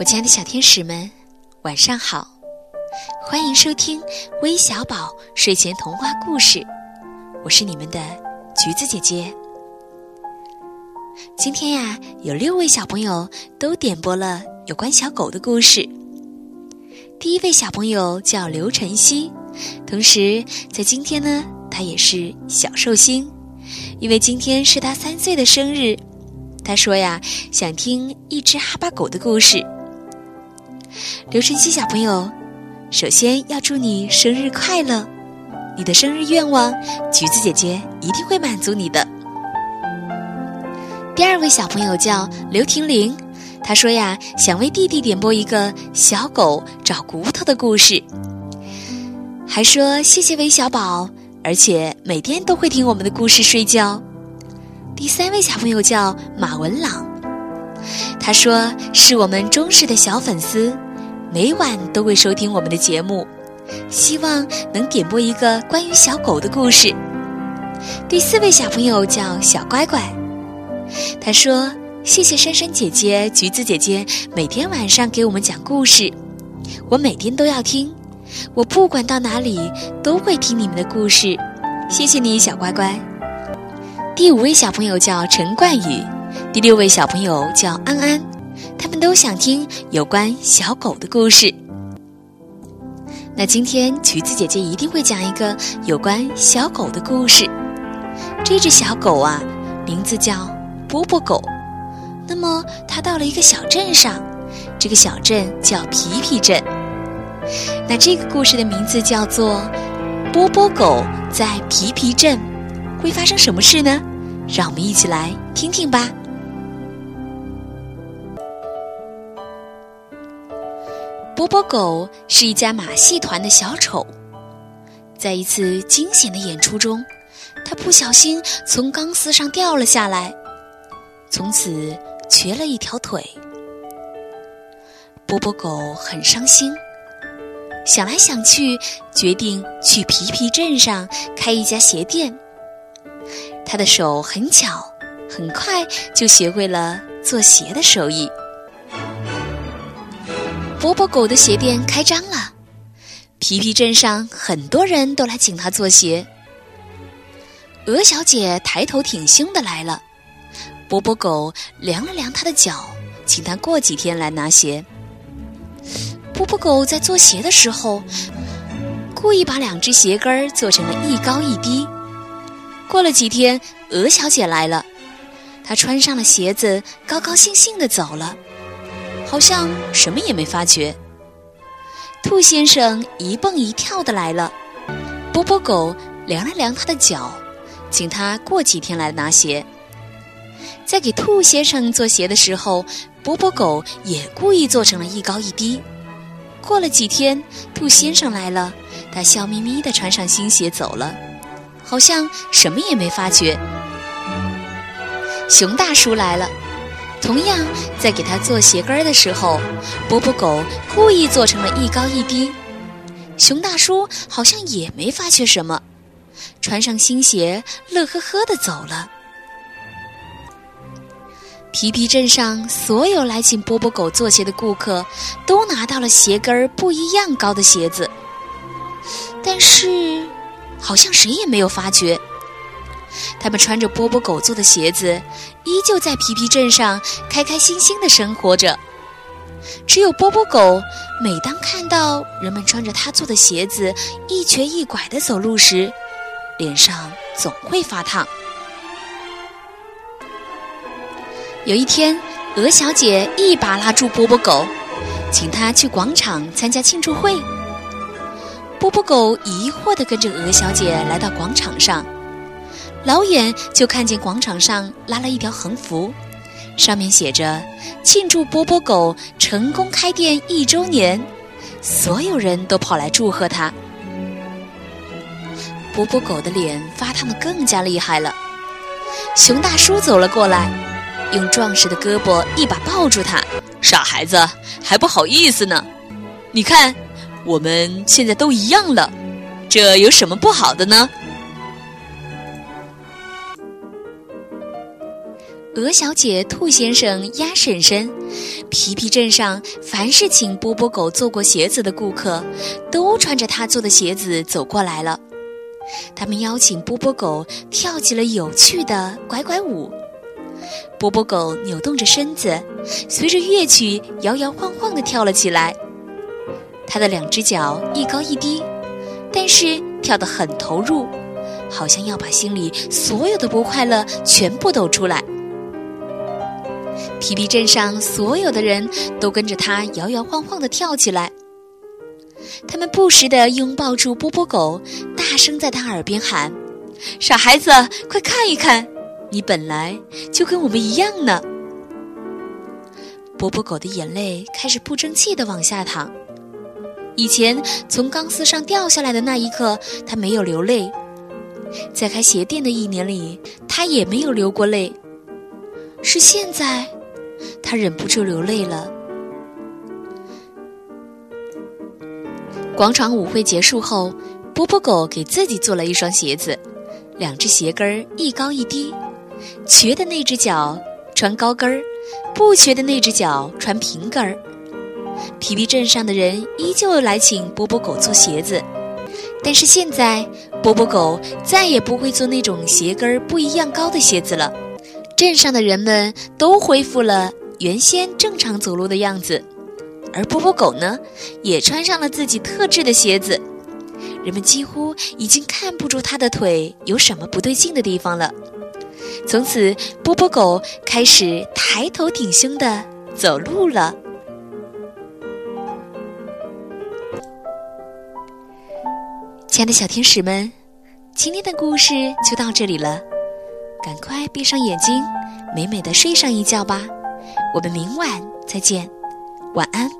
我亲爱的小天使们，晚上好！欢迎收听微小宝睡前童话故事，我是你们的橘子姐姐。今天呀，有六位小朋友都点播了有关小狗的故事。第一位小朋友叫刘晨曦，同时在今天呢，他也是小寿星，因为今天是他三岁的生日。他说呀，想听一只哈巴狗的故事。刘晨曦小朋友，首先要祝你生日快乐！你的生日愿望，橘子姐姐一定会满足你的。第二位小朋友叫刘婷玲，她说呀，想为弟弟点播一个小狗找骨头的故事，还说谢谢韦小宝，而且每天都会听我们的故事睡觉。第三位小朋友叫马文朗，他说是我们忠实的小粉丝。每晚都会收听我们的节目，希望能点播一个关于小狗的故事。第四位小朋友叫小乖乖，他说：“谢谢珊珊姐姐、橘子姐姐每天晚上给我们讲故事，我每天都要听，我不管到哪里都会听你们的故事，谢谢你，小乖乖。”第五位小朋友叫陈冠宇，第六位小朋友叫安安。他们都想听有关小狗的故事。那今天橘子姐姐一定会讲一个有关小狗的故事。这只小狗啊，名字叫波波狗。那么它到了一个小镇上，这个小镇叫皮皮镇。那这个故事的名字叫做《波波狗在皮皮镇》，会发生什么事呢？让我们一起来听听吧。波波狗是一家马戏团的小丑，在一次惊险的演出中，他不小心从钢丝上掉了下来，从此瘸了一条腿。波波狗很伤心，想来想去，决定去皮皮镇上开一家鞋店。他的手很巧，很快就学会了做鞋的手艺。波波狗的鞋店开张了，皮皮镇上很多人都来请他做鞋。鹅小姐抬头挺胸的来了，波波狗量了量他的脚，请他过几天来拿鞋。波波狗在做鞋的时候，故意把两只鞋跟儿做成了一高一低。过了几天，鹅小姐来了，她穿上了鞋子，高高兴兴的走了。好像什么也没发觉。兔先生一蹦一跳的来了，波波狗量了量他的脚，请他过几天来拿鞋。在给兔先生做鞋的时候，波波狗也故意做成了一高一低。过了几天，兔先生来了，他笑眯眯的穿上新鞋走了，好像什么也没发觉。熊大叔来了。同样，在给他做鞋跟儿的时候，波波狗故意做成了一高一低。熊大叔好像也没发觉什么，穿上新鞋，乐呵呵的走了。皮皮镇上所有来请波波狗做鞋的顾客，都拿到了鞋跟儿不一样高的鞋子，但是，好像谁也没有发觉。他们穿着波波狗做的鞋子，依旧在皮皮镇上开开心心的生活着。只有波波狗，每当看到人们穿着他做的鞋子一瘸一拐的走路时，脸上总会发烫。有一天，鹅小姐一把拉住波波狗，请他去广场参加庆祝会。波波狗疑惑地跟着鹅小姐来到广场上。老远就看见广场上拉了一条横幅，上面写着“庆祝波波狗成功开店一周年”，所有人都跑来祝贺他。波波狗的脸发烫的更加厉害了。熊大叔走了过来，用壮实的胳膊一把抱住他：“傻孩子，还不好意思呢？你看，我们现在都一样了，这有什么不好的呢？”鹅小姐、兔先生、鸭婶婶，皮皮镇上凡是请波波狗做过鞋子的顾客，都穿着他做的鞋子走过来了。他们邀请波波狗跳起了有趣的拐拐舞。波波狗扭动着身子，随着乐曲摇摇晃晃地跳了起来。它的两只脚一高一低，但是跳得很投入，好像要把心里所有的不快乐全部抖出来。皮皮镇上所有的人都跟着他摇摇晃晃地跳起来，他们不时地拥抱住波波狗，大声在他耳边喊：“傻孩子，快看一看，你本来就跟我们一样呢！”波波狗的眼泪开始不争气地往下淌。以前从钢丝上掉下来的那一刻，他没有流泪；在开鞋店的一年里，他也没有流过泪。是现在。他忍不住流泪了。广场舞会结束后，波波狗给自己做了一双鞋子，两只鞋跟儿一高一低，瘸的那只脚穿高跟儿，不瘸的那只脚穿平跟儿。皮皮镇上的人依旧来请波波狗做鞋子，但是现在波波狗再也不会做那种鞋跟儿不一样高的鞋子了。镇上的人们都恢复了。原先正常走路的样子，而波波狗呢，也穿上了自己特制的鞋子。人们几乎已经看不出它的腿有什么不对劲的地方了。从此，波波狗开始抬头挺胸的走路了。亲爱的小天使们，今天的故事就到这里了，赶快闭上眼睛，美美的睡上一觉吧。我们明晚再见，晚安。